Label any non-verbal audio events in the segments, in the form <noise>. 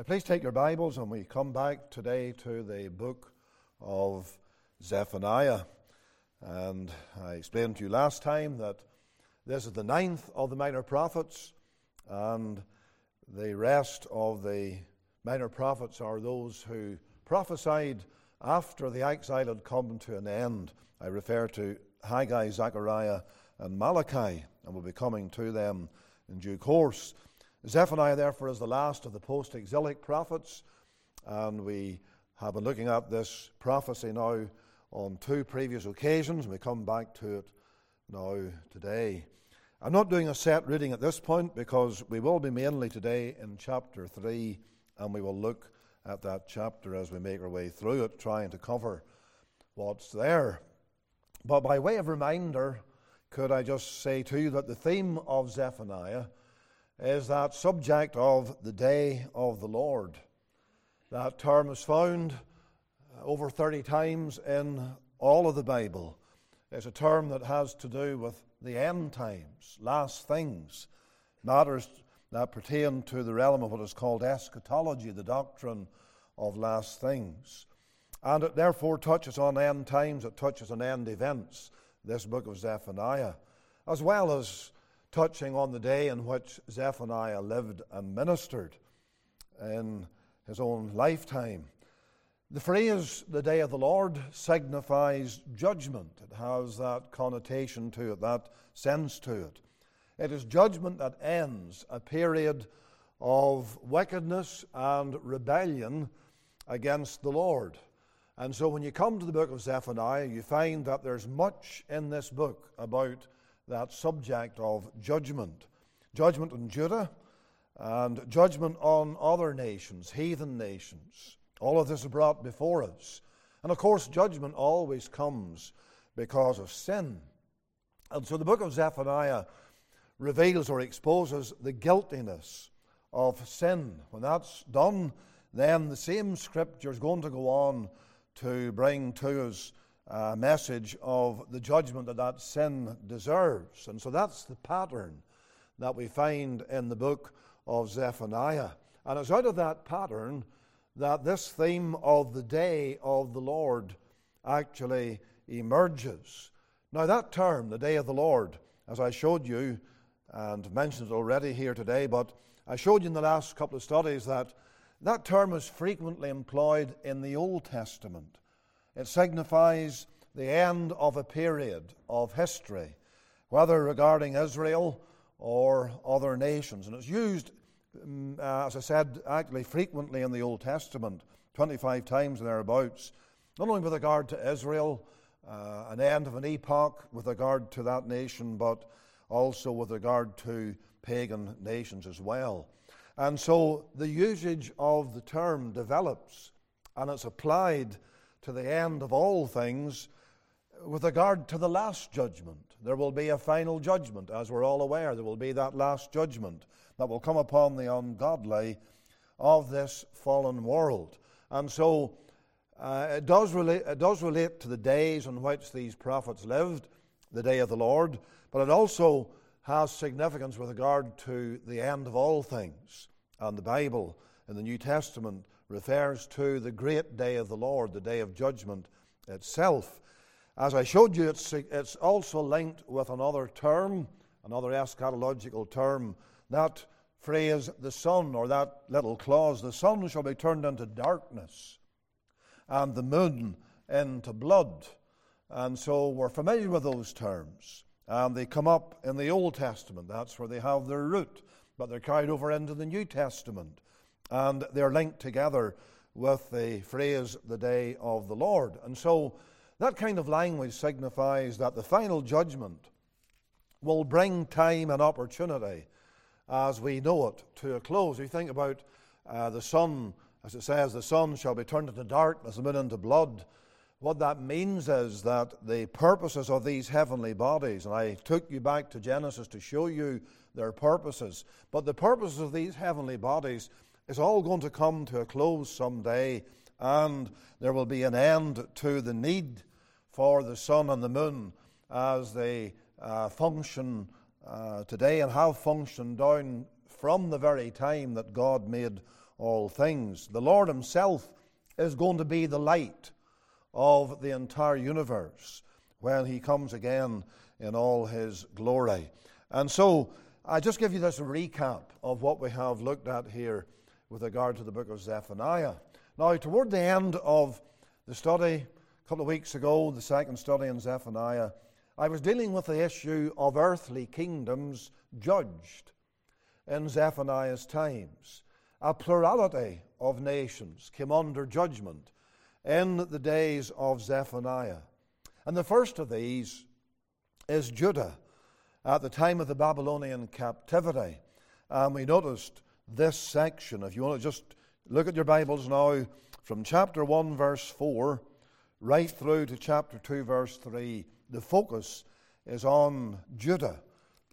Now, please take your Bibles and we come back today to the book of Zephaniah. And I explained to you last time that this is the ninth of the minor prophets, and the rest of the minor prophets are those who prophesied after the exile had come to an end. I refer to Haggai, Zechariah, and Malachi, and we'll be coming to them in due course. Zephaniah, therefore, is the last of the post exilic prophets, and we have been looking at this prophecy now on two previous occasions. We come back to it now today. I'm not doing a set reading at this point because we will be mainly today in chapter 3, and we will look at that chapter as we make our way through it, trying to cover what's there. But by way of reminder, could I just say to you that the theme of Zephaniah is that subject of the day of the Lord. That term is found over 30 times in all of the Bible. It's a term that has to do with the end times, last things, matters that pertain to the realm of what is called eschatology, the doctrine of last things. And it therefore touches on end times, it touches on end events, this book of Zephaniah, as well as touching on the day in which Zephaniah lived and ministered in his own lifetime. The phrase, the day of the Lord, signifies judgment. It has that connotation to it, that sense to it. It is judgment that ends a period of wickedness and rebellion against the Lord. And so when you come to the book of Zephaniah, you find that there's much in this book about that subject of judgment. Judgment on Judah and judgment on other nations, heathen nations. All of this is brought before us. And of course, judgment always comes because of sin. And so the book of Zephaniah reveals or exposes the guiltiness of sin. When that's done, then the same scripture is going to go on to bring to us uh, message of the judgment that that sin deserves. And so that's the pattern that we find in the book of Zephaniah. And it's out of that pattern that this theme of the day of the Lord actually emerges. Now, that term, the day of the Lord, as I showed you and mentioned it already here today, but I showed you in the last couple of studies that that term is frequently employed in the Old Testament. It signifies the end of a period of history, whether regarding Israel or other nations. And it's used, um, uh, as I said, actually frequently in the Old Testament, 25 times thereabouts, not only with regard to Israel, uh, an end of an epoch with regard to that nation, but also with regard to pagan nations as well. And so the usage of the term develops and it's applied to the end of all things with regard to the last judgment. There will be a final judgment, as we're all aware. There will be that last judgment that will come upon the ungodly of this fallen world. And so uh, it, does relate, it does relate to the days in which these prophets lived, the day of the Lord, but it also has significance with regard to the end of all things. And the Bible in the New Testament refers to the great day of the Lord, the day of judgment itself. As I showed you, it's, it's also linked with another term, another eschatological term. That phrase, the sun, or that little clause, the sun shall be turned into darkness, and the moon into blood. And so we're familiar with those terms. And they come up in the Old Testament. That's where they have their root. But they're carried over into the New Testament and they're linked together with the phrase the day of the Lord. And so that kind of language signifies that the final judgment will bring time and opportunity as we know it to a close. You think about uh, the sun, as it says, the sun shall be turned into darkness, the moon into blood. What that means is that the purposes of these heavenly bodies, and I took you back to Genesis to show you their purposes, but the purposes of these heavenly bodies is all going to come to a close someday, and there will be an end to the need for the sun and the moon as they uh, function uh, today and have functioned down from the very time that God made all things. The Lord Himself is going to be the light of the entire universe when He comes again in all His glory. And so, I just give you this recap of what we have looked at here with regard to the book of Zephaniah. Now, toward the end of the study, a couple of weeks ago, the second study in Zephaniah, I was dealing with the issue of earthly kingdoms judged in Zephaniah's times. A plurality of nations came under judgment in the days of Zephaniah. And the first of these is Judah at the time of the Babylonian captivity. And we noticed this section. If you want to just look at your Bibles now, from chapter 1, verse 4, right through to chapter 2, verse 3, the focus is on Judah,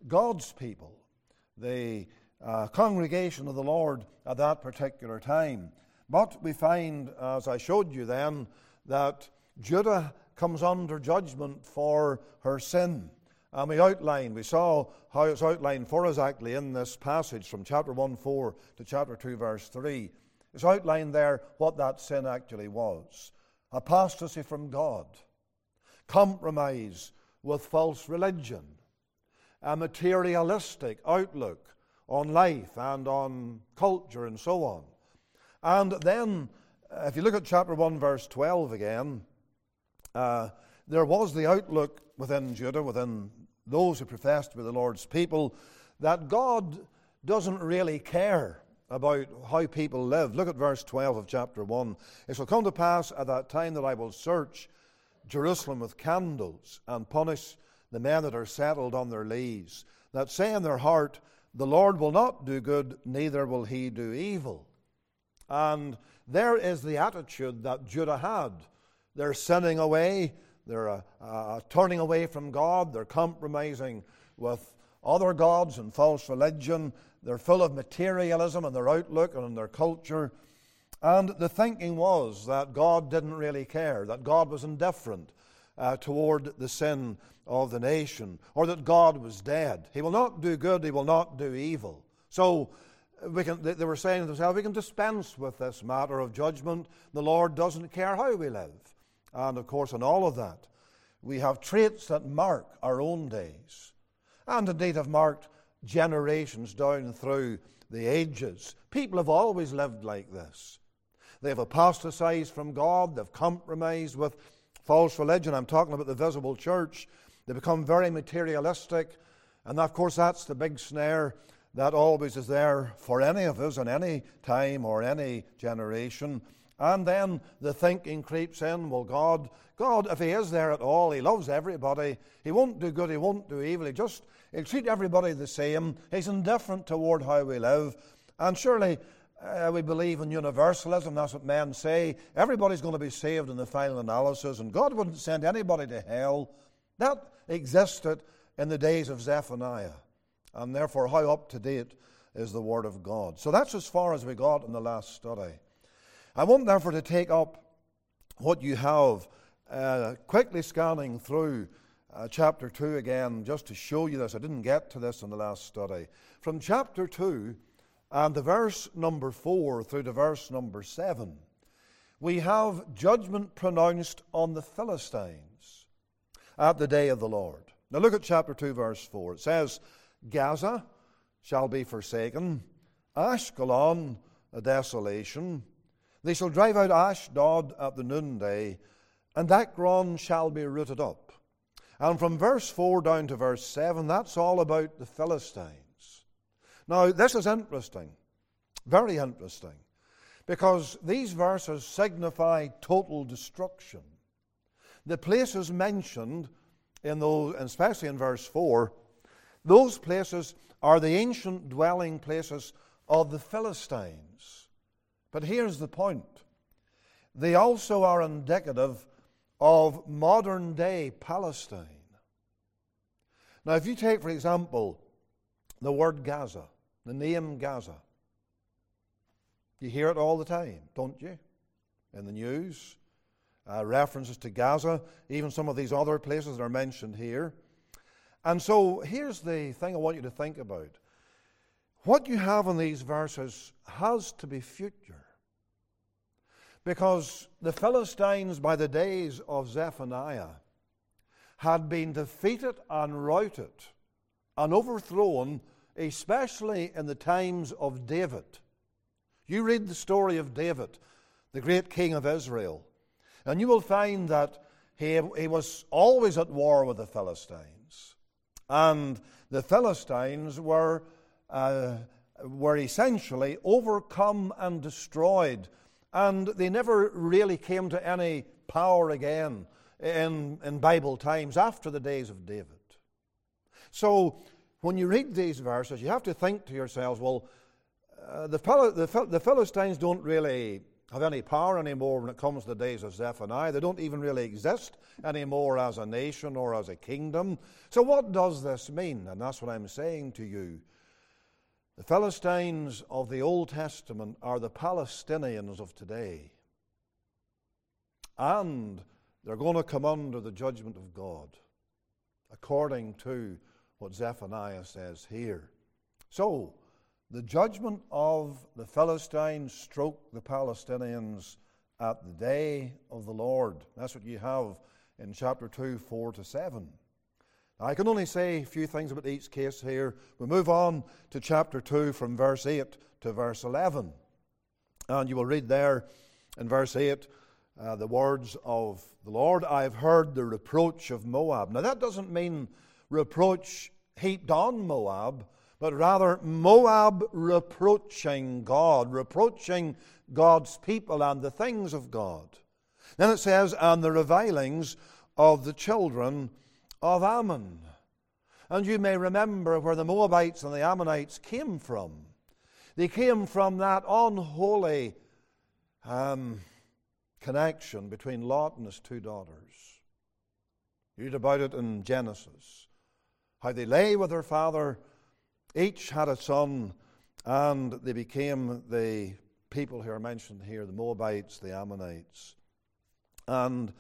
God's people, the uh, congregation of the Lord at that particular time. But we find, as I showed you then, that Judah comes under judgment for her sin. And we outline, we saw how it's outlined for us actually in this passage from chapter 1 4 to chapter 2 verse 3. It's outlined there what that sin actually was apostasy from God, compromise with false religion, a materialistic outlook on life and on culture and so on. And then, if you look at chapter 1, verse 12 again, uh, there was the outlook within Judah, within those who profess to be the Lord's people, that God doesn't really care about how people live. Look at verse 12 of chapter 1. It shall come to pass at that time that I will search Jerusalem with candles and punish the men that are settled on their lees, that say in their heart, The Lord will not do good, neither will he do evil. And there is the attitude that Judah had. They're sinning away, they're uh, uh, turning away from God, they're compromising with other gods and false religion, they're full of materialism in their outlook and in their culture. And the thinking was that God didn't really care, that God was indifferent uh, toward the sin of the nation, or that God was dead. He will not do good, he will not do evil. So we can, they were saying to themselves, we can dispense with this matter of judgment. The Lord doesn't care how we live. And of course, in all of that, we have traits that mark our own days, and indeed have marked generations down through the ages. People have always lived like this. They've apostatized from God, they've compromised with false religion. I'm talking about the visible church. They become very materialistic, and of course, that's the big snare that always is there for any of us in any time or any generation. And then the thinking creeps in well, God, God, if He is there at all, He loves everybody. He won't do good, He won't do evil. He just, He'll treat everybody the same. He's indifferent toward how we live. And surely uh, we believe in universalism. That's what men say. Everybody's going to be saved in the final analysis, and God wouldn't send anybody to hell. That existed in the days of Zephaniah. And therefore, how up to date is the Word of God? So that's as far as we got in the last study. I want, therefore, to take up what you have, uh, quickly scanning through uh, chapter 2 again, just to show you this. I didn't get to this in the last study. From chapter 2 and the verse number 4 through to verse number 7, we have judgment pronounced on the Philistines at the day of the Lord. Now look at chapter 2, verse 4. It says, Gaza shall be forsaken, Ashkelon a desolation they shall drive out Ashdod at the noonday, and Ekron shall be rooted up. And from verse 4 down to verse 7, that's all about the Philistines. Now, this is interesting, very interesting, because these verses signify total destruction. The places mentioned, in those, especially in verse 4, those places are the ancient dwelling places of the Philistines. But here's the point they also are indicative of modern day Palestine. Now, if you take, for example, the word Gaza, the name Gaza, you hear it all the time, don't you? In the news, uh, references to Gaza, even some of these other places that are mentioned here. And so here's the thing I want you to think about what you have in these verses has to be future. Because the Philistines, by the days of Zephaniah, had been defeated and routed and overthrown, especially in the times of David. You read the story of David, the great king of Israel, and you will find that he, he was always at war with the Philistines. And the Philistines were, uh, were essentially overcome and destroyed, and they never really came to any power again in, in Bible times after the days of David. So, when you read these verses, you have to think to yourselves, well, uh, the, the, the Philistines don't really have any power anymore when it comes to the days of Zephaniah. They don't even really exist anymore as a nation or as a kingdom. So, what does this mean? And that's what I'm saying to you. The Philistines of the Old Testament are the Palestinians of today. And they're going to come under the judgment of God, according to what Zephaniah says here. So, the judgment of the Philistines stroke the Palestinians at the day of the Lord. That's what you have in chapter 2, 4 to 7. I can only say a few things about each case here. We move on to chapter 2 from verse 8 to verse 11. And you will read there in verse 8 uh, the words of the Lord, I have heard the reproach of Moab. Now, that doesn't mean reproach heaped on Moab, but rather Moab reproaching God, reproaching God's people and the things of God. Then it says, and the revilings of the children of Ammon. And you may remember where the Moabites and the Ammonites came from. They came from that unholy um, connection between Lot and his two daughters. You read about it in Genesis. How they lay with their father, each had a son, and they became the people who are mentioned here the Moabites, the Ammonites. And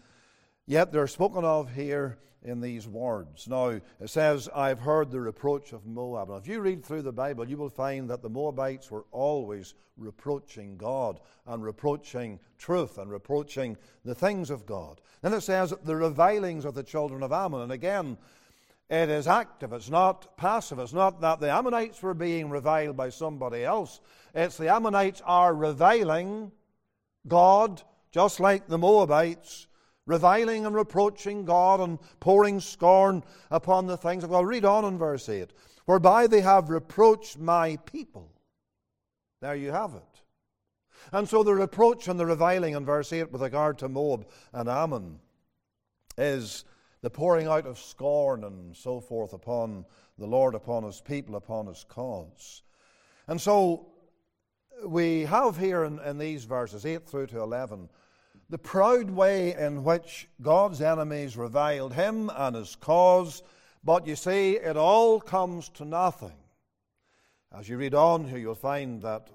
yet they're spoken of here in these words. Now, it says, I've heard the reproach of Moab. Now, if you read through the Bible, you will find that the Moabites were always reproaching God and reproaching truth and reproaching the things of God. Then it says, the revilings of the children of Ammon. And again, it is active, it's not passive. It's not that the Ammonites were being reviled by somebody else, it's the Ammonites are reviling God, just like the Moabites reviling and reproaching God and pouring scorn upon the things of God. Read on in verse 8. Whereby they have reproached my people. There you have it. And so the reproach and the reviling in verse 8 with regard to Moab and Ammon is the pouring out of scorn and so forth upon the Lord, upon his people, upon his cause. And so we have here in, in these verses, 8 through to 11, the proud way in which God's enemies reviled him and his cause. But you see, it all comes to nothing. As you read on here, you'll find that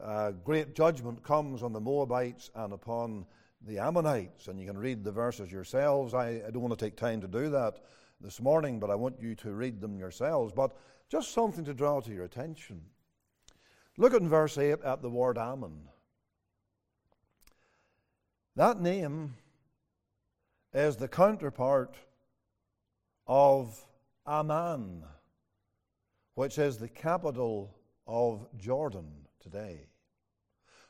uh, great judgment comes on the Moabites and upon the Ammonites. And you can read the verses yourselves. I, I don't want to take time to do that this morning, but I want you to read them yourselves. But just something to draw to your attention. Look at verse 8 at the word Ammon. That name is the counterpart of Amman, which is the capital of Jordan today.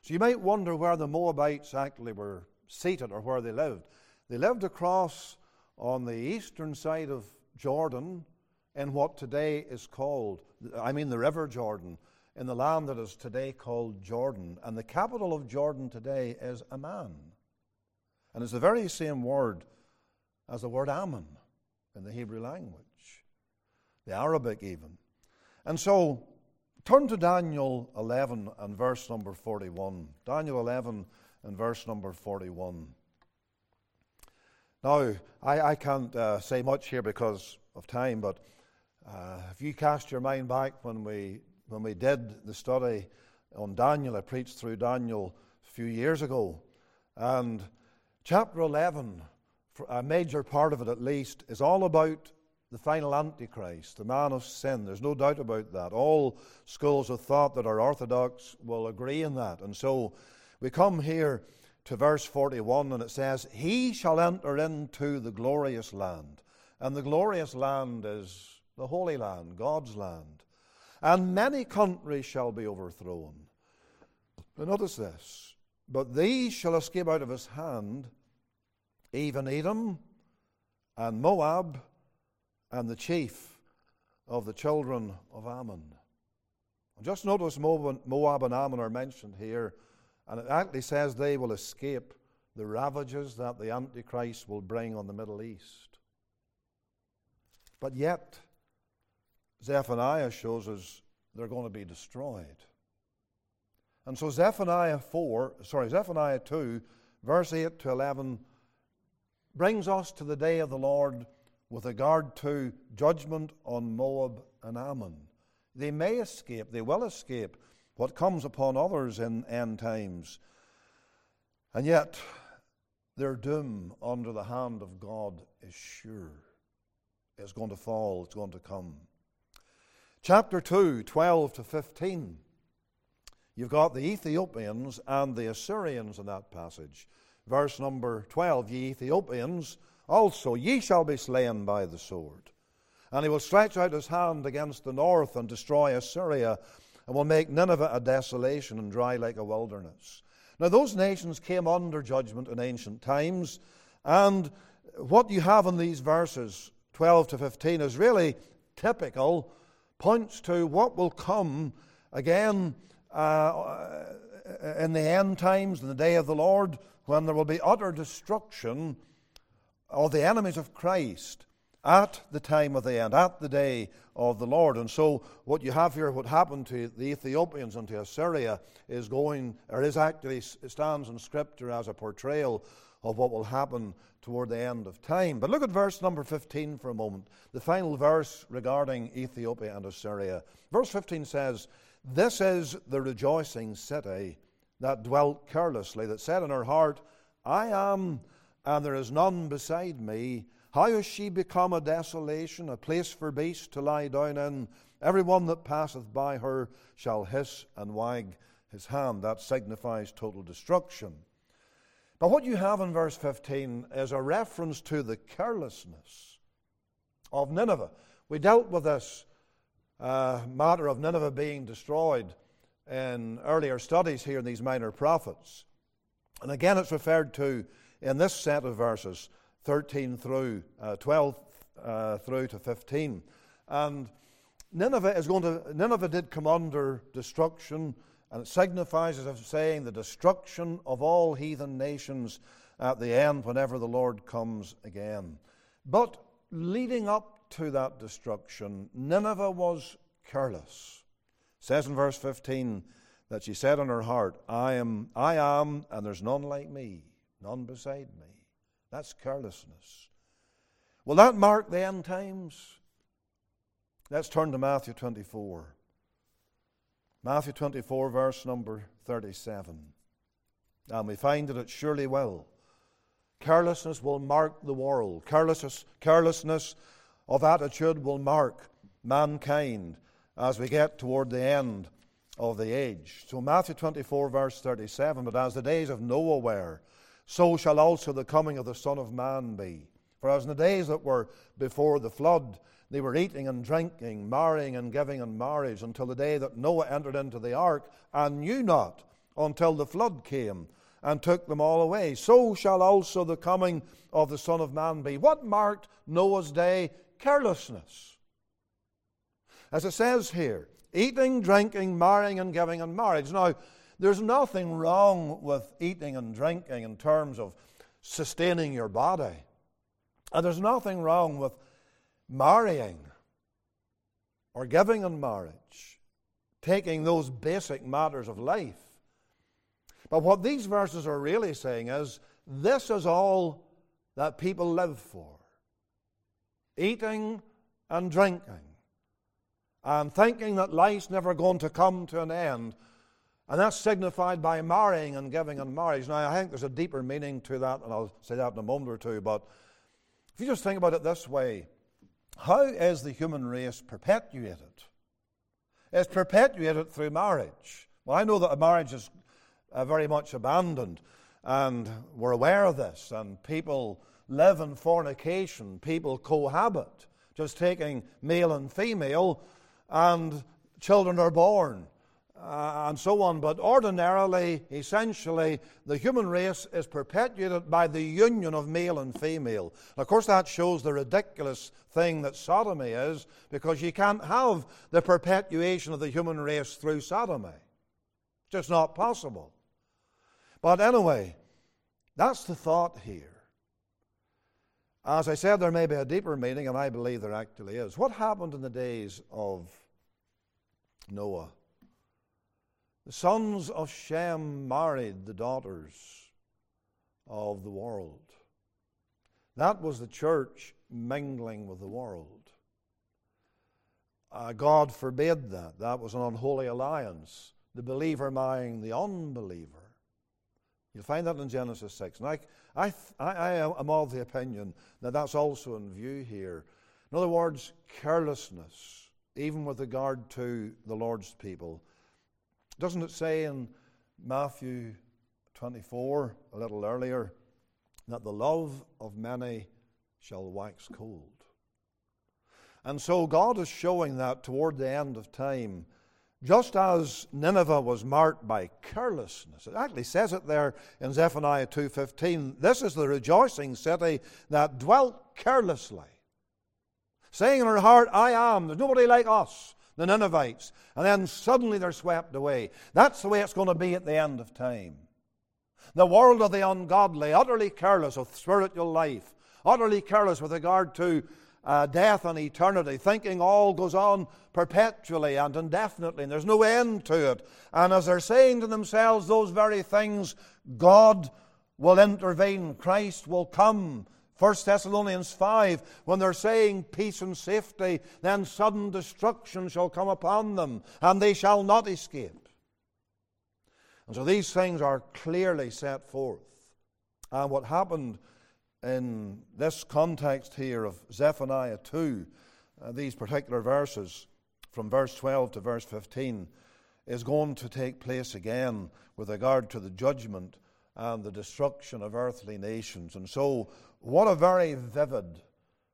So you might wonder where the Moabites actually were seated or where they lived. They lived across on the eastern side of Jordan in what today is called, I mean, the River Jordan, in the land that is today called Jordan. And the capital of Jordan today is Amman. And it's the very same word as the word Ammon in the Hebrew language, the Arabic even. And so, turn to Daniel 11 and verse number 41. Daniel 11 and verse number 41. Now, I, I can't uh, say much here because of time, but uh, if you cast your mind back when we, when we did the study on Daniel, I preached through Daniel a few years ago, and Chapter 11, a major part of it at least, is all about the final Antichrist, the man of sin. There's no doubt about that. All schools of thought that are orthodox will agree in that. And so we come here to verse 41, and it says, He shall enter into the glorious land. And the glorious land is the Holy Land, God's land. And many countries shall be overthrown. But notice this But these shall escape out of his hand, even Edom and Moab and the chief of the children of Ammon. Just notice Moab and Ammon are mentioned here, and it actually says they will escape the ravages that the Antichrist will bring on the Middle East. But yet, Zephaniah shows us they're going to be destroyed. And so Zephaniah 4, sorry, Zephaniah 2, verse 8 to 11 brings us to the day of the Lord with regard to judgment on Moab and Ammon. They may escape, they will escape what comes upon others in end times. And yet, their doom under the hand of God is sure. It's going to fall, it's going to come. Chapter 2, 12 to 15. You've got the Ethiopians and the Assyrians in that passage. Verse number 12 Ye Ethiopians, also ye shall be slain by the sword. And he will stretch out his hand against the north and destroy Assyria, and will make Nineveh a desolation and dry like a wilderness. Now, those nations came under judgment in ancient times, and what you have in these verses 12 to 15 is really typical points to what will come again uh, in the end times, in the day of the Lord, when there will be utter destruction of the enemies of Christ at the time of the end, at the day of the Lord. And so, what you have here, what happened to the Ethiopians and to Assyria, is going, or is actually stands in Scripture as a portrayal of what will happen toward the end of time. But look at verse number 15 for a moment, the final verse regarding Ethiopia and Assyria. Verse 15 says, This is the rejoicing city that dwelt carelessly, that said in her heart, I am, and there is none beside me. How is she become a desolation, a place for beasts to lie down in? Every one that passeth by her shall hiss and wag his hand. That signifies total destruction. But what you have in verse 15 is a reference to the carelessness of Nineveh. We dealt with this uh, matter of Nineveh being destroyed in earlier studies here in these minor prophets. And again, it's referred to in this set of verses 13 through uh, 12 uh, through to 15. And Nineveh is going to, Nineveh did come under destruction and it signifies, as I'm saying, the destruction of all heathen nations at the end whenever the Lord comes again. But leading up to that destruction, Nineveh was careless. It says in verse 15 that she said in her heart, I am, I am, and there's none like me, none beside me. That's carelessness. Will that mark the end times? Let's turn to Matthew 24. Matthew 24, verse number 37. And we find that it surely will. Carelessness will mark the world. Carelessness, carelessness of attitude will mark mankind as we get toward the end of the age. So, Matthew 24, verse 37 But as the days of Noah were, so shall also the coming of the Son of Man be. For as in the days that were before the flood, they were eating and drinking, marrying and giving in marriage until the day that Noah entered into the ark and knew not until the flood came and took them all away. So shall also the coming of the Son of Man be. What marked Noah's day? Carelessness. As it says here, eating, drinking, marrying, and giving in marriage. Now, there's nothing wrong with eating and drinking in terms of sustaining your body. And there's nothing wrong with marrying or giving in marriage, taking those basic matters of life. But what these verses are really saying is this is all that people live for eating and drinking, and thinking that life's never going to come to an end. And that's signified by marrying and giving in marriage. Now, I think there's a deeper meaning to that, and I'll say that in a moment or two. But if you just think about it this way how is the human race perpetuated? It's perpetuated through marriage. Well, I know that marriage is uh, very much abandoned, and we're aware of this, and people live in fornication, people cohabit, just taking male and female, and children are born uh, and so on. But ordinarily, essentially, the human race is perpetuated by the union of male and female. Of course, that shows the ridiculous thing that sodomy is, because you can't have the perpetuation of the human race through sodomy. It's just not possible. But anyway, that's the thought here. As I said, there may be a deeper meaning, and I believe there actually is. What happened in the days of Noah? The sons of Shem married the daughters of the world. That was the church mingling with the world. Uh, God forbid that. That was an unholy alliance. The believer marrying the unbeliever. You'll find that in Genesis 6. And I, I, I am of the opinion that that's also in view here. In other words, carelessness, even with regard to the Lord's people doesn't it say in Matthew 24, a little earlier, that the love of many shall wax cold? And so God is showing that toward the end of time, just as Nineveh was marked by carelessness. It actually says it there in Zephaniah 2:15. This is the rejoicing city that dwelt carelessly, saying in her heart, I am, there's nobody like us the Ninevites, and then suddenly they're swept away. That's the way it's going to be at the end of time. The world of the ungodly, utterly careless of spiritual life, utterly careless with regard to uh, death and eternity, thinking all goes on perpetually and indefinitely, and there's no end to it. And as they're saying to themselves those very things, God will intervene, Christ will come, 1 Thessalonians 5, when they're saying peace and safety, then sudden destruction shall come upon them, and they shall not escape. And so these things are clearly set forth. And what happened in this context here of Zephaniah 2, uh, these particular verses, from verse 12 to verse 15, is going to take place again with regard to the judgment and the destruction of earthly nations. And so what a very vivid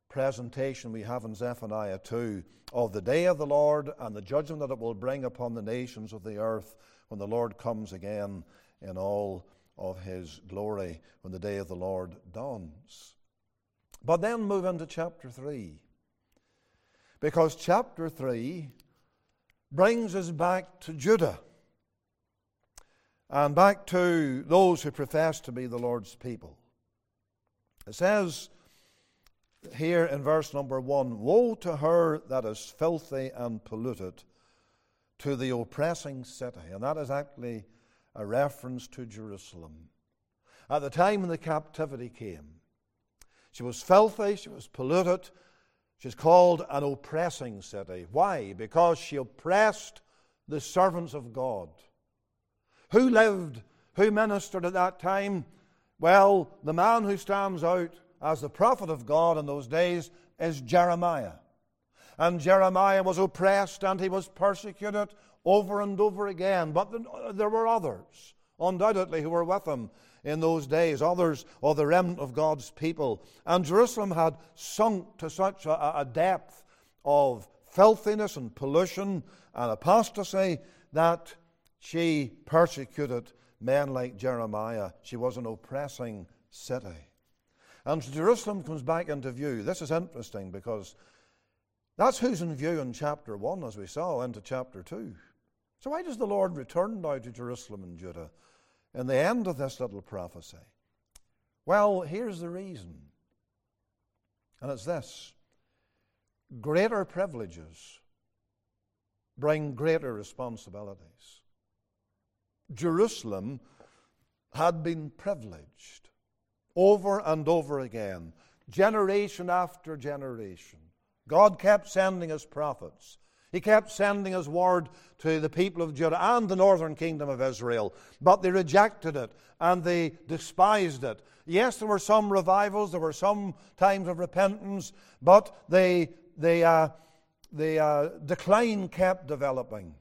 presentation we have in Zephaniah 2 of the day of the Lord and the judgment that it will bring upon the nations of the earth when the Lord comes again in all of his glory, when the day of the Lord dawns. But then move into chapter 3. Because chapter 3 brings us back to Judah and back to those who profess to be the Lord's people. It says here in verse number one Woe to her that is filthy and polluted, to the oppressing city. And that is actually a reference to Jerusalem. At the time when the captivity came, she was filthy, she was polluted, she's called an oppressing city. Why? Because she oppressed the servants of God. Who lived, who ministered at that time? Well, the man who stands out as the prophet of God in those days is Jeremiah. And Jeremiah was oppressed and he was persecuted over and over again. But uh, there were others, undoubtedly, who were with him in those days, others of the remnant of God's people. And Jerusalem had sunk to such a, a depth of filthiness and pollution and apostasy that she persecuted men like Jeremiah. She was an oppressing city. And Jerusalem comes back into view. This is interesting because that's who's in view in chapter 1, as we saw, into chapter 2. So, why does the Lord return now to Jerusalem and Judah in the end of this little prophecy? Well, here's the reason. And it's this greater privileges bring greater responsibilities. Jerusalem had been privileged over and over again, generation after generation. God kept sending his prophets. He kept sending his word to the people of Judah and the northern kingdom of Israel, but they rejected it and they despised it. Yes, there were some revivals, there were some times of repentance, but they the, uh, the uh, decline kept developing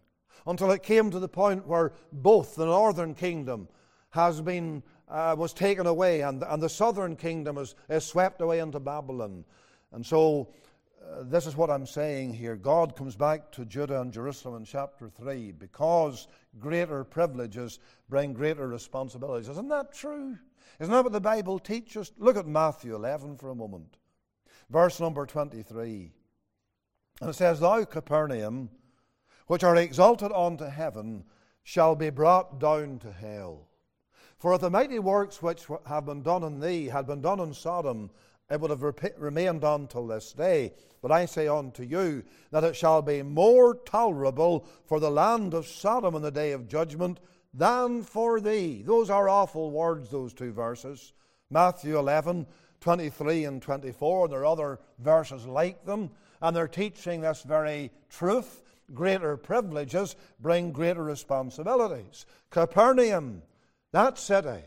until it came to the point where both the northern kingdom has been, uh, was taken away and, and the southern kingdom is, is swept away into Babylon. And so, uh, this is what I'm saying here. God comes back to Judah and Jerusalem in chapter 3 because greater privileges bring greater responsibilities. Isn't that true? Isn't that what the Bible teaches? Look at Matthew 11 for a moment. Verse number 23. And it says, Thou, Capernaum, which are exalted unto heaven, shall be brought down to hell. For if the mighty works which have been done in thee had been done in Sodom, it would have remained until this day. But I say unto you that it shall be more tolerable for the land of Sodom in the day of judgment than for thee. Those are awful words, those two verses. Matthew 11, 23 and 24, and there are other verses like them, and they're teaching this very truth. Greater privileges bring greater responsibilities. Capernaum, that city,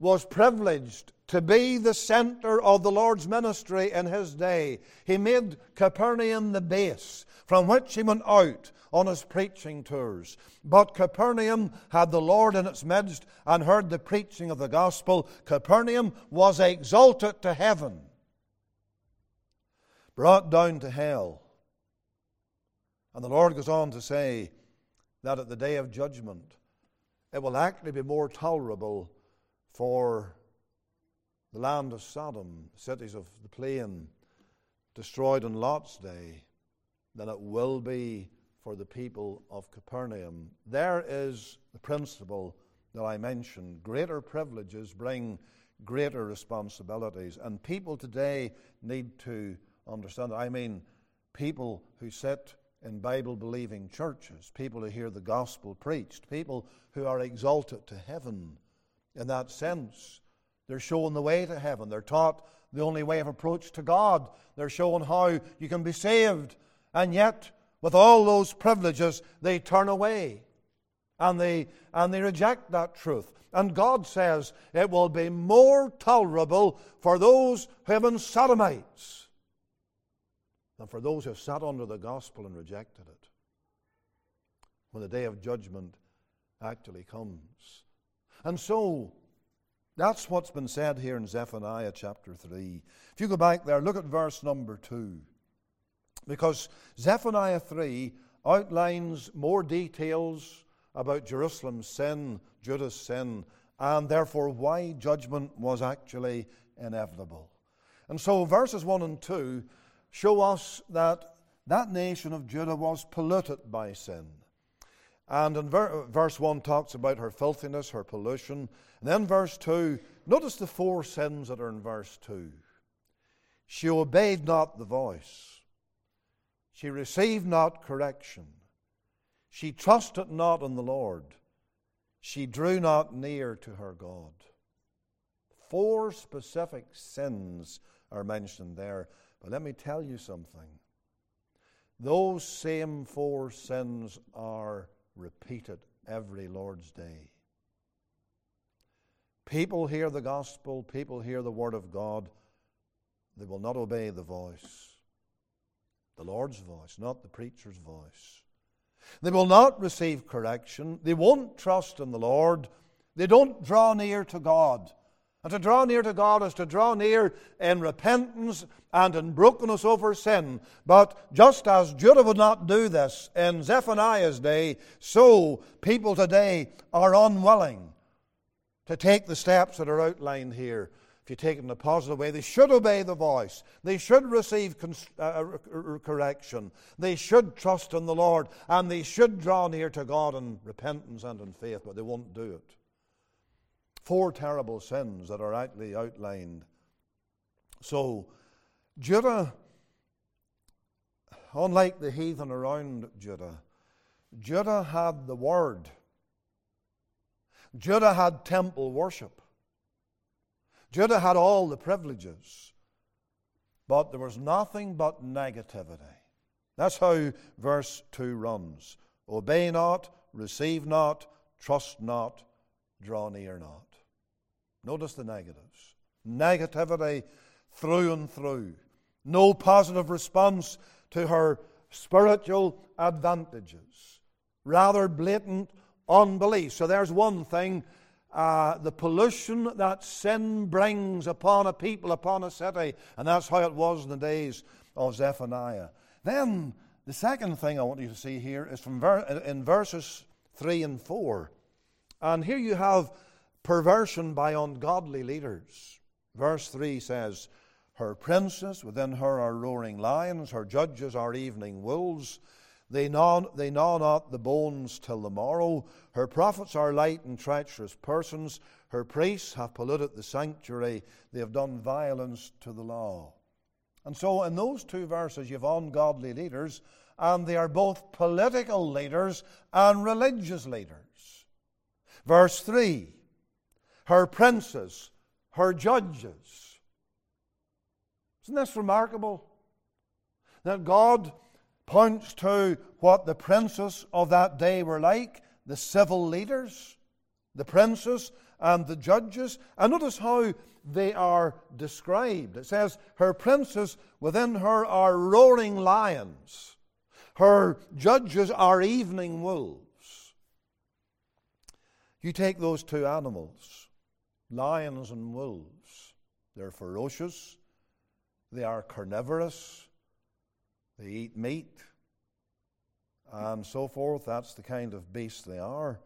was privileged to be the center of the Lord's ministry in his day. He made Capernaum the base from which he went out on his preaching tours. But Capernaum had the Lord in its midst and heard the preaching of the gospel. Capernaum was exalted to heaven, brought down to hell. And the Lord goes on to say that at the day of judgment, it will actually be more tolerable for the land of Sodom, cities of the plain, destroyed in Lot's day, than it will be for the people of Capernaum. There is the principle that I mentioned. Greater privileges bring greater responsibilities. And people today need to understand that. I mean, people who sit in Bible believing churches, people who hear the gospel preached, people who are exalted to heaven in that sense. They're shown the way to heaven. They're taught the only way of approach to God. They're shown how you can be saved. And yet, with all those privileges, they turn away and they, and they reject that truth. And God says it will be more tolerable for those who have been sodomites than for those who have sat under the gospel and rejected it. When the day of judgment actually comes. And so, that's what's been said here in Zephaniah chapter 3. If you go back there, look at verse number 2. Because Zephaniah 3 outlines more details about Jerusalem's sin, Judah's sin, and therefore why judgment was actually inevitable. And so verses 1 and 2 show us that that nation of Judah was polluted by sin. And in ver- verse 1 talks about her filthiness, her pollution. And then verse 2, notice the four sins that are in verse 2. She obeyed not the voice. She received not correction. She trusted not in the Lord. She drew not near to her God. Four specific sins are mentioned there. But let me tell you something. Those same four sins are repeated every Lord's Day. People hear the gospel, people hear the word of God, they will not obey the voice, the Lord's voice, not the preacher's voice. They will not receive correction, they won't trust in the Lord, they don't draw near to God. And to draw near to God is to draw near in repentance and in brokenness over sin. But just as Judah would not do this in Zephaniah's day, so people today are unwilling to take the steps that are outlined here. If you take it in a positive way, they should obey the voice. They should receive uh, uh correction. They should trust in the Lord. And they should draw near to God in repentance and in faith, but they won't do it. Four terrible sins that are actually outlined. So, Judah, unlike the heathen around Judah, Judah had the Word. Judah had temple worship. Judah had all the privileges. But there was nothing but negativity. That's how verse 2 runs Obey not, receive not, trust not, draw near not. Notice the negatives. Negativity through and through. no positive response to her spiritual advantages, rather blatant unbelief. So there's one thing uh, the pollution that sin brings upon a people, upon a city, and that's how it was in the days of Zephaniah. Then the second thing I want you to see here is from ver- in verses 3 and 4. And here you have perversion by ungodly leaders. Verse 3 says, Her princes within her are roaring lions, her judges are evening wolves. They gnaw, they gnaw not the bones till the morrow. Her prophets are light and treacherous persons. Her priests have polluted the sanctuary. They have done violence to the law. And so, in those two verses, you have ungodly leaders, and they are both political leaders and religious leaders. Verse 3 Her princes, her judges. Isn't this remarkable? That God points to what the princes of that day were like the civil leaders, the princes, and the judges. And notice how they are described. It says, Her princes within her are roaring lions, her judges are evening wolves. You take those two animals, lions and wolves, they're ferocious, they are carnivorous, they eat meat, and so forth. That's the kind of beast they are.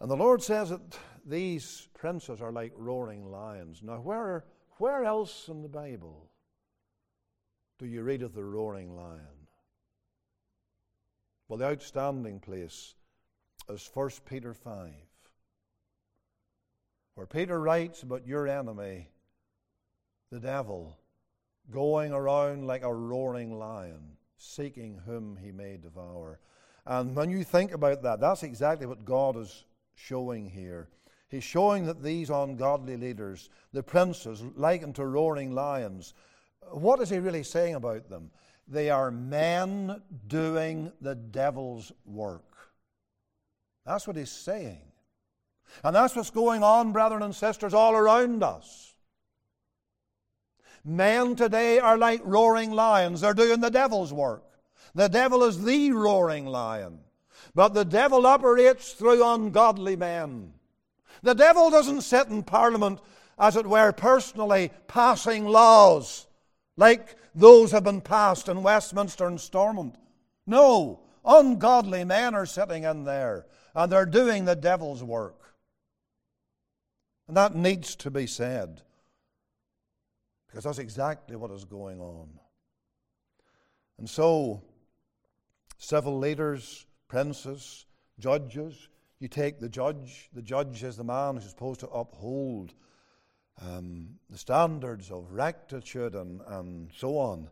And the Lord says that these princes are like roaring lions. Now, where, where else in the Bible do you read of the roaring lion? Well, the outstanding place is 1 Peter 5, where Peter writes about your enemy, the devil, going around like a roaring lion, seeking whom he may devour. And when you think about that, that's exactly what God is showing here. He's showing that these ungodly leaders, the princes, likened to roaring lions, what is he really saying about them? They are men doing the devil's work. That's what he's saying. And that's what's going on, brethren and sisters, all around us. Men today are like roaring lions. They're doing the devil's work. The devil is the roaring lion. But the devil operates through ungodly men. The devil doesn't sit in Parliament, as it were, personally passing laws like those have been passed in Westminster and Stormont. No, ungodly men are sitting in there and they're doing the devil's work. And that needs to be said because that's exactly what is going on. And so, civil leaders, princes, judges, you take the judge, the judge is the man who's supposed to uphold um, the standards of rectitude and, and so on.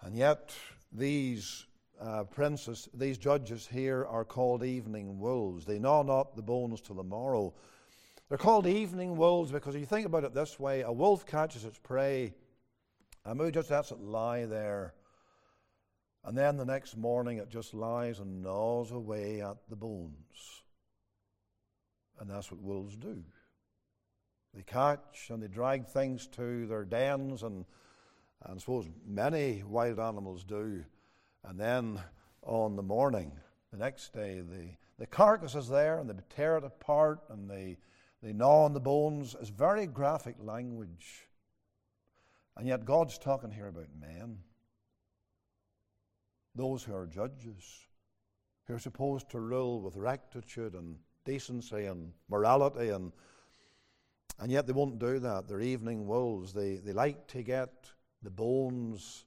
And yet, these uh, princes, these judges here are called evening wolves. They gnaw not the bones till the morrow. They're called evening wolves because if you think about it this way, a wolf catches its prey, and maybe just lets it lie there. And then the next morning it just lies and gnaws away at the bones. And that's what wolves do. They catch and they drag things to their dens, and, and I suppose many wild animals do. And then on the morning, the next day, the, the carcass is there and they tear it apart and they, they gnaw on the bones. It's very graphic language. And yet God's talking here about men. Those who are judges, who are supposed to rule with rectitude and decency and morality and and yet they won't do that. They're evening wolves. They, they like to get the bones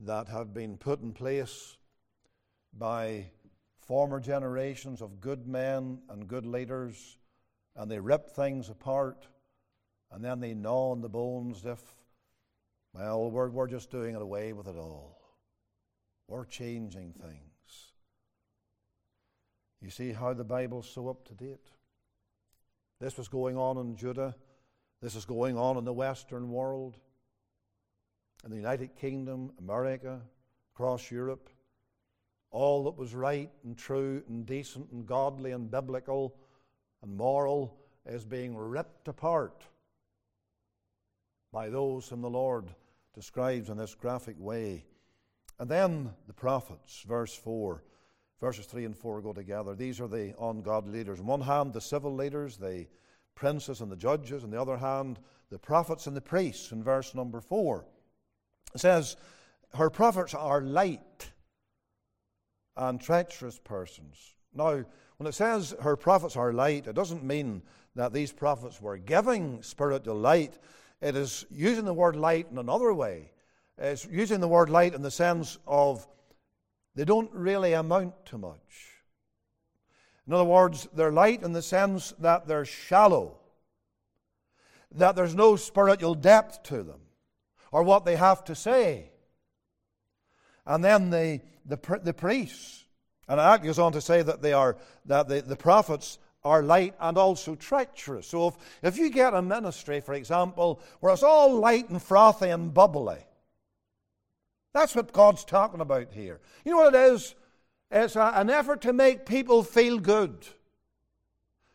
that have been put in place by former generations of good men and good leaders, and they rip things apart, and then they gnaw on the bones if, well, we're, we're just doing it away with it all. We're changing things. You see how the Bible's so up to date? This was going on in Judah. This is going on in the Western world in the United Kingdom, America, across Europe. All that was right and true and decent and godly and biblical and moral is being ripped apart by those whom the Lord describes in this graphic way. And then the prophets, verse 4. Verses 3 and 4 go together. These are the ungodly leaders. On one hand, the civil leaders, the princes and the judges. On the other hand, the prophets and the priests, in verse number 4. It says, Her prophets are light and treacherous persons. Now, when it says her prophets are light, it doesn't mean that these prophets were giving spiritual light. It is using the word light in another way. It's using the word light in the sense of they don't really amount to much. In other words, they're light in the sense that they're shallow, that there's no spiritual depth to them, or what they have to say. And then the, the, the priests, and it goes on to say that they are that the, the prophets are light and also treacherous. So if, if you get a ministry, for example, where it's all light and frothy and bubbly, that's what God's talking about here. You know what it is? It's a, an effort to make people feel good,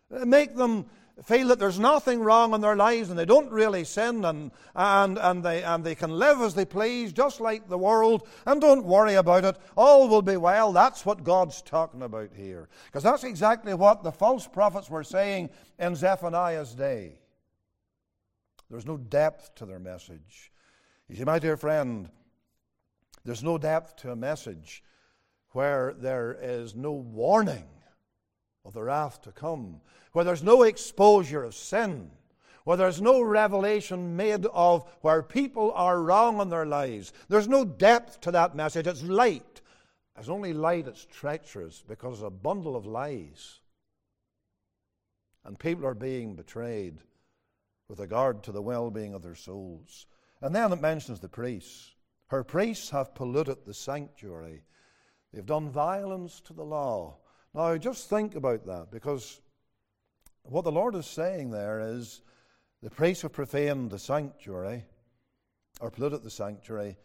make them feel that there's nothing wrong in their lives and they don't really sin and, and, and, they, and they can live as they please, just like the world, and don't worry about it. All will be well. That's what God's talking about here. Because that's exactly what the false prophets were saying in Zephaniah's day. There's no depth to their message. You see, my dear friend, there's no depth to a message where there is no warning of the wrath to come, where there's no exposure of sin, where there's no revelation made of where people are wrong in their lives. There's no depth to that message. It's light. It's only light that's treacherous because it's a bundle of lies. And people are being betrayed with regard to the well being of their souls. And then it mentions the priests. Her priests have polluted the sanctuary. They've done violence to the law. Now, just think about that because what the Lord is saying there is the priests have profaned the sanctuary or polluted the sanctuary.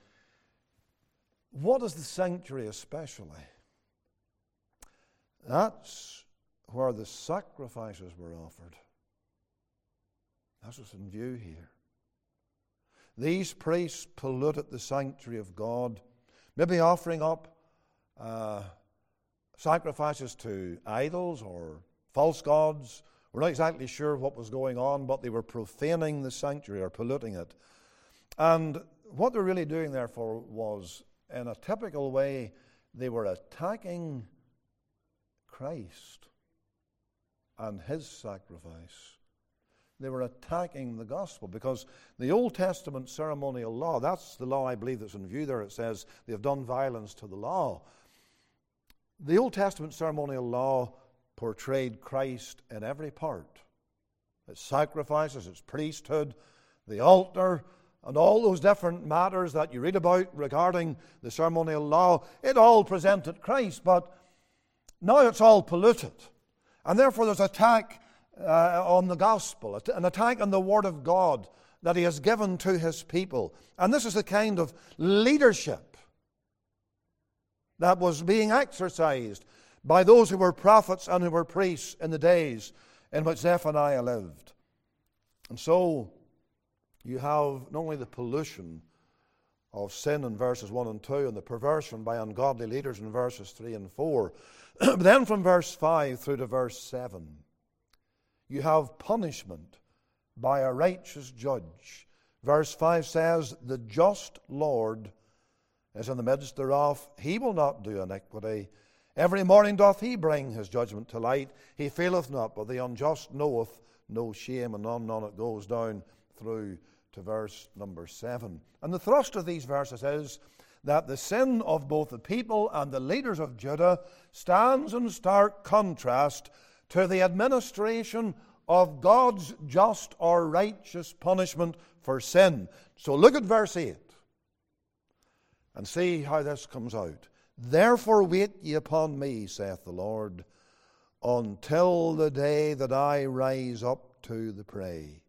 What is the sanctuary especially? That's where the sacrifices were offered. That's what's in view here. These priests polluted the sanctuary of God, maybe offering up uh, sacrifices to idols or false gods. We're not exactly sure what was going on, but they were profaning the sanctuary or polluting it. And what they're really doing, therefore, was in a typical way, they were attacking Christ and his sacrifice. They were attacking the gospel because the Old Testament ceremonial law, that's the law I believe that's in view there. It says they've done violence to the law. The Old Testament ceremonial law portrayed Christ in every part its sacrifices, its priesthood, the altar, and all those different matters that you read about regarding the ceremonial law. It all presented Christ, but now it's all polluted. And therefore, there's attack uh, on the gospel, an attack on the Word of God that He has given to His people. And this is the kind of leadership that was being exercised by those who were prophets and who were priests in the days in which Zephaniah lived. And so you have not only the pollution of sin in verses 1 and 2 and the perversion by ungodly leaders in verses 3 and 4, <clears throat> but then from verse 5 through to verse 7, you have punishment by a righteous judge. Verse 5 says, The just Lord is in the midst thereof. He will not do iniquity. Every morning doth he bring his judgment to light. He faileth not, but the unjust knoweth no shame. And on and on it goes down through to verse number seven. And the thrust of these verses is that the sin of both the people and the leaders of Judah stands in stark contrast to the administration of God's just or righteous punishment for sin. So look at verse 8 and see how this comes out. Therefore, wait ye upon me, saith the Lord, until the day that I rise up to the prey.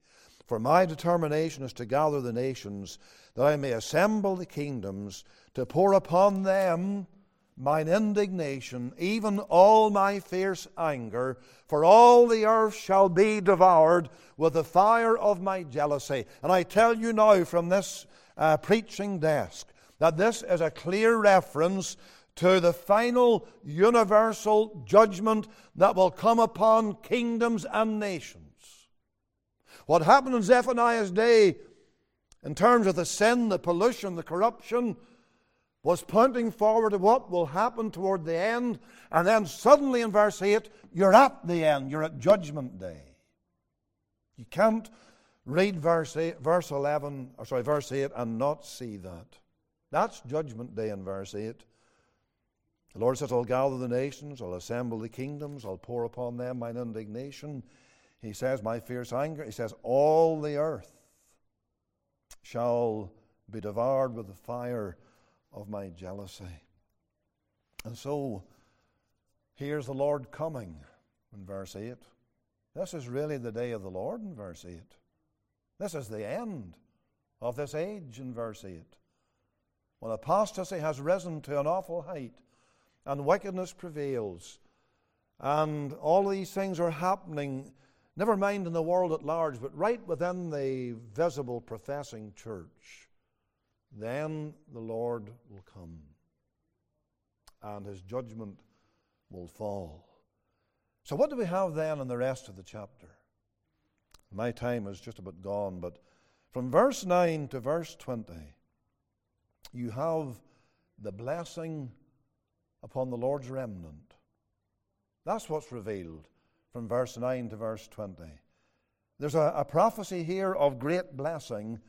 For my determination is to gather the nations, that I may assemble the kingdoms, to pour upon them mine indignation, even all my fierce anger, for all the earth shall be devoured with the fire of my jealousy. And I tell you now from this uh, preaching desk that this is a clear reference to the final universal judgment that will come upon kingdoms and nations. What happened in Zephaniah's day in terms of the sin, the pollution, the corruption, was pointing forward to what will happen toward the end. And then suddenly in verse 8, you're at the end, you're at Judgment Day. You can't read verse, 8, verse 11, or sorry, verse 8 and not see that. That's Judgment Day in verse 8. The Lord says, I'll gather the nations, I'll assemble the kingdoms, I'll pour upon them mine indignation. He says, My fierce anger. He says, All the earth shall be devoured with the fire of my jealousy. And so, here's the Lord coming in verse 8. This is really the day of the Lord in verse 8. This is the end of this age in verse 8. When apostasy has risen to an awful height and wickedness prevails, and all these things are happening, never mind in the world at large, but right within the visible professing church, then the Lord will come and his judgment will fall. So, what do we have then in the rest of the chapter? My time is just about gone, but from verse 9 to verse 20, you have the blessing upon the Lord's remnant. That's what's revealed from verse 9 to verse 20. There's a, a prophecy here of great blessing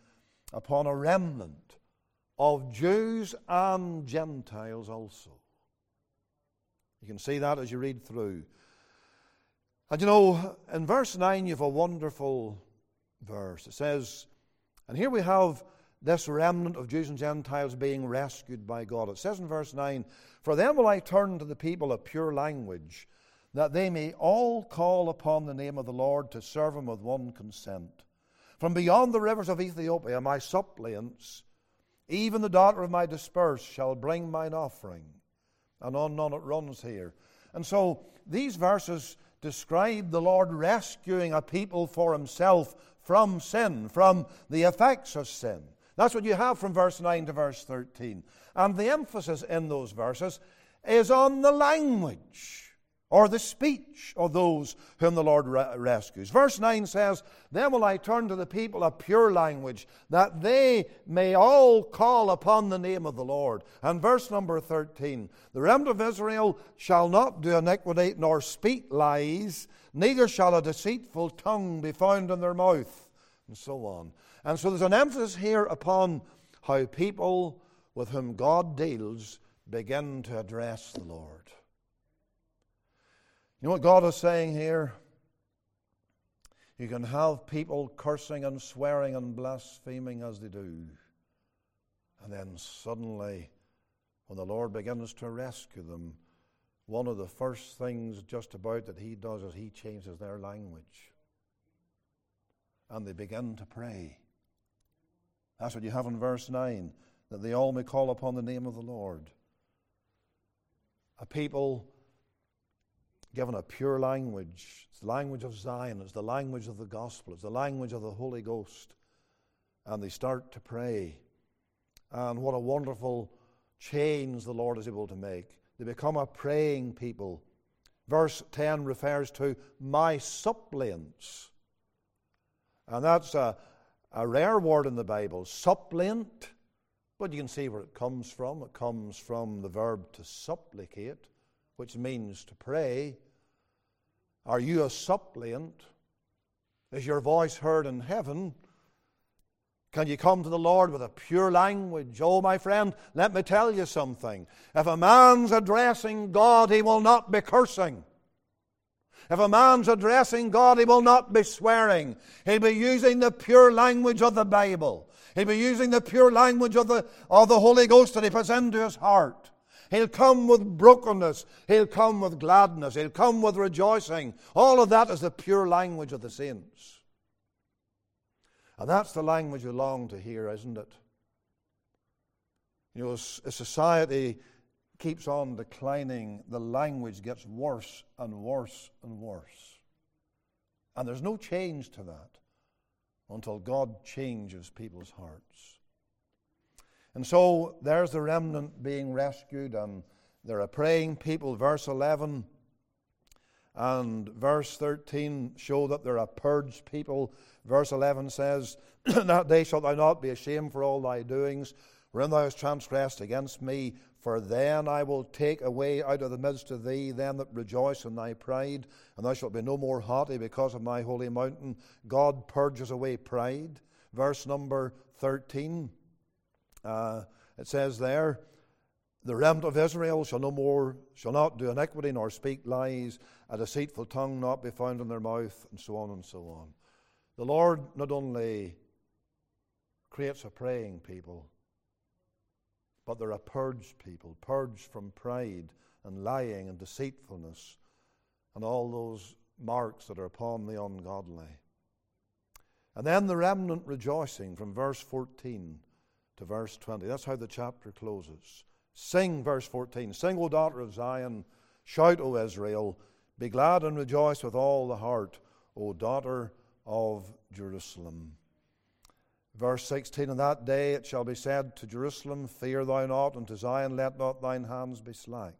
upon a remnant of Jews and Gentiles also. You can see that as you read through. And you know, in verse 9, you have a wonderful verse. It says, and here we have this remnant of Jews and Gentiles being rescued by God. It says in verse 9, For them will I turn to the people a pure language, that they may all call upon the name of the Lord to serve him with one consent. From beyond the rivers of Ethiopia, my suppliants even the daughter of my dispersed shall bring mine offering. And on and on it runs here. And so these verses describe the Lord rescuing a people for himself from sin, from the effects of sin. That's what you have from verse 9 to verse 13. And the emphasis in those verses is on the language or the speech of those whom the Lord re- rescues. Verse 9 says, Then will I turn to the people a pure language, that they may all call upon the name of the Lord. And verse number 13, The remnant of Israel shall not do iniquity nor speak lies, neither shall a deceitful tongue be found in their mouth, and so on. And so there's an emphasis here upon how people with whom God deals begin to address the Lord. You know what God is saying here? You can have people cursing and swearing and blaspheming as they do. And then suddenly, when the Lord begins to rescue them, one of the first things just about that He does is He changes their language. And they begin to pray. That's what you have in verse 9 that they all may call upon the name of the Lord. A people given a pure language. It's the language of Zion, it's the language of the gospel, it's the language of the Holy Ghost. And they start to pray. And what a wonderful change the Lord is able to make. They become a praying people. Verse 10 refers to my suppliants. And that's a, a rare word in the Bible, suppliant. But you can see where it comes from. It comes from the verb to supplicate, which means to pray. Are you a suppliant? Is your voice heard in heaven? Can you come to the Lord with a pure language? Oh, my friend, let me tell you something. If a man's addressing God, he will not be cursing. If a man's addressing God, he will not be swearing. He'll be using the pure language of the Bible. He'll be using the pure language of the, of the Holy Ghost that he puts into his heart. He'll come with brokenness. He'll come with gladness. He'll come with rejoicing. All of that is the pure language of the saints. And that's the language we long to hear, isn't it? You know, a society keeps on declining, the language gets worse and worse and worse. And there's no change to that until God changes people's hearts. And so there's the remnant being rescued, and they're a praying people. Verse 11 and verse 13 show that they're a purged people. Verse 11 says, <clears throat> That day shalt thou not be ashamed for all thy doings, wherein thou hast transgressed against me. For then I will take away out of the midst of thee them that rejoice in thy pride, and thou shalt be no more haughty because of my holy mountain. God purges away pride. Verse number 13. Uh, it says there, the remnant of Israel shall no more shall not do iniquity nor speak lies, a deceitful tongue not be found in their mouth, and so on and so on. The Lord not only creates a praying people, but they're a purged people, purged from pride and lying and deceitfulness and all those marks that are upon the ungodly. And then the remnant rejoicing from verse 14 to verse 20. That's how the chapter closes. Sing, verse 14. Sing, O daughter of Zion. Shout, O Israel. Be glad and rejoice with all the heart, O daughter of Jerusalem. Verse 16 In that day it shall be said to Jerusalem, Fear thou not, and to Zion, Let not thine hands be slack.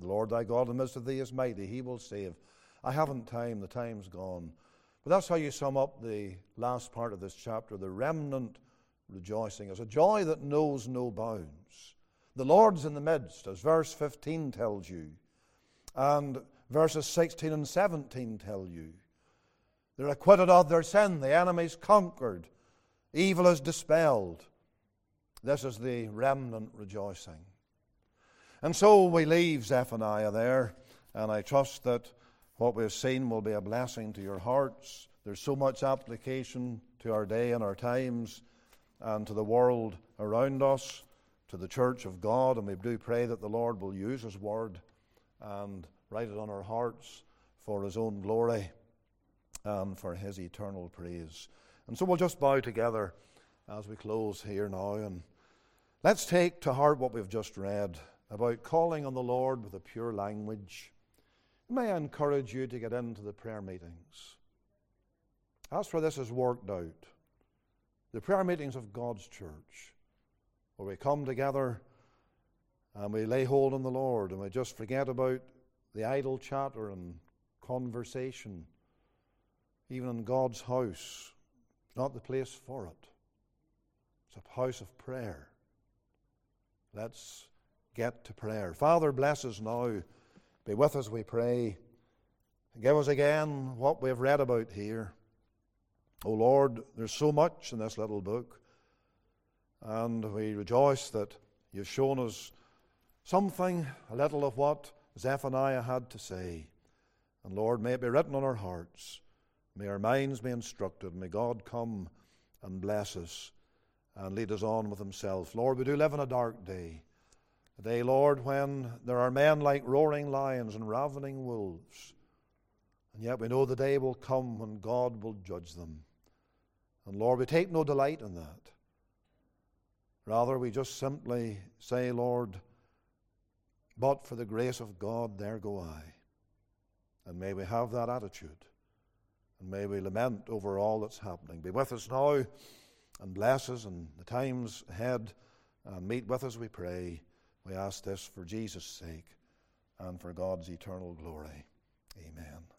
The Lord thy God in the midst of thee is mighty, he will save. I haven't time, the time's gone. But that's how you sum up the last part of this chapter. The remnant rejoicing is a joy that knows no bounds. The Lord's in the midst, as verse 15 tells you, and verses 16 and 17 tell you. They're acquitted of their sin, the enemy's conquered. Evil is dispelled. This is the remnant rejoicing. And so we leave Zephaniah there, and I trust that what we've seen will be a blessing to your hearts. There's so much application to our day and our times and to the world around us, to the church of God, and we do pray that the Lord will use His word and write it on our hearts for His own glory and for His eternal praise. And so we'll just bow together as we close here now. And let's take to heart what we've just read about calling on the Lord with a pure language. May I encourage you to get into the prayer meetings. As for this is worked out, the prayer meetings of God's church, where we come together and we lay hold on the Lord and we just forget about the idle chatter and conversation, even in God's house not the place for it. It's a house of prayer. Let's get to prayer. Father, bless us now. Be with us, we pray. Give us again what we've read about here. Oh Lord, there's so much in this little book. And we rejoice that you've shown us something, a little of what Zephaniah had to say. And Lord, may it be written on our hearts. May our minds be instructed. May God come and bless us and lead us on with Himself. Lord, we do live in a dark day. A day, Lord, when there are men like roaring lions and ravening wolves. And yet we know the day will come when God will judge them. And Lord, we take no delight in that. Rather, we just simply say, Lord, but for the grace of God, there go I. And may we have that attitude. And may we lament over all that's happening. Be with us now and bless us in the times ahead and meet with us, we pray. We ask this for Jesus' sake and for God's eternal glory. Amen.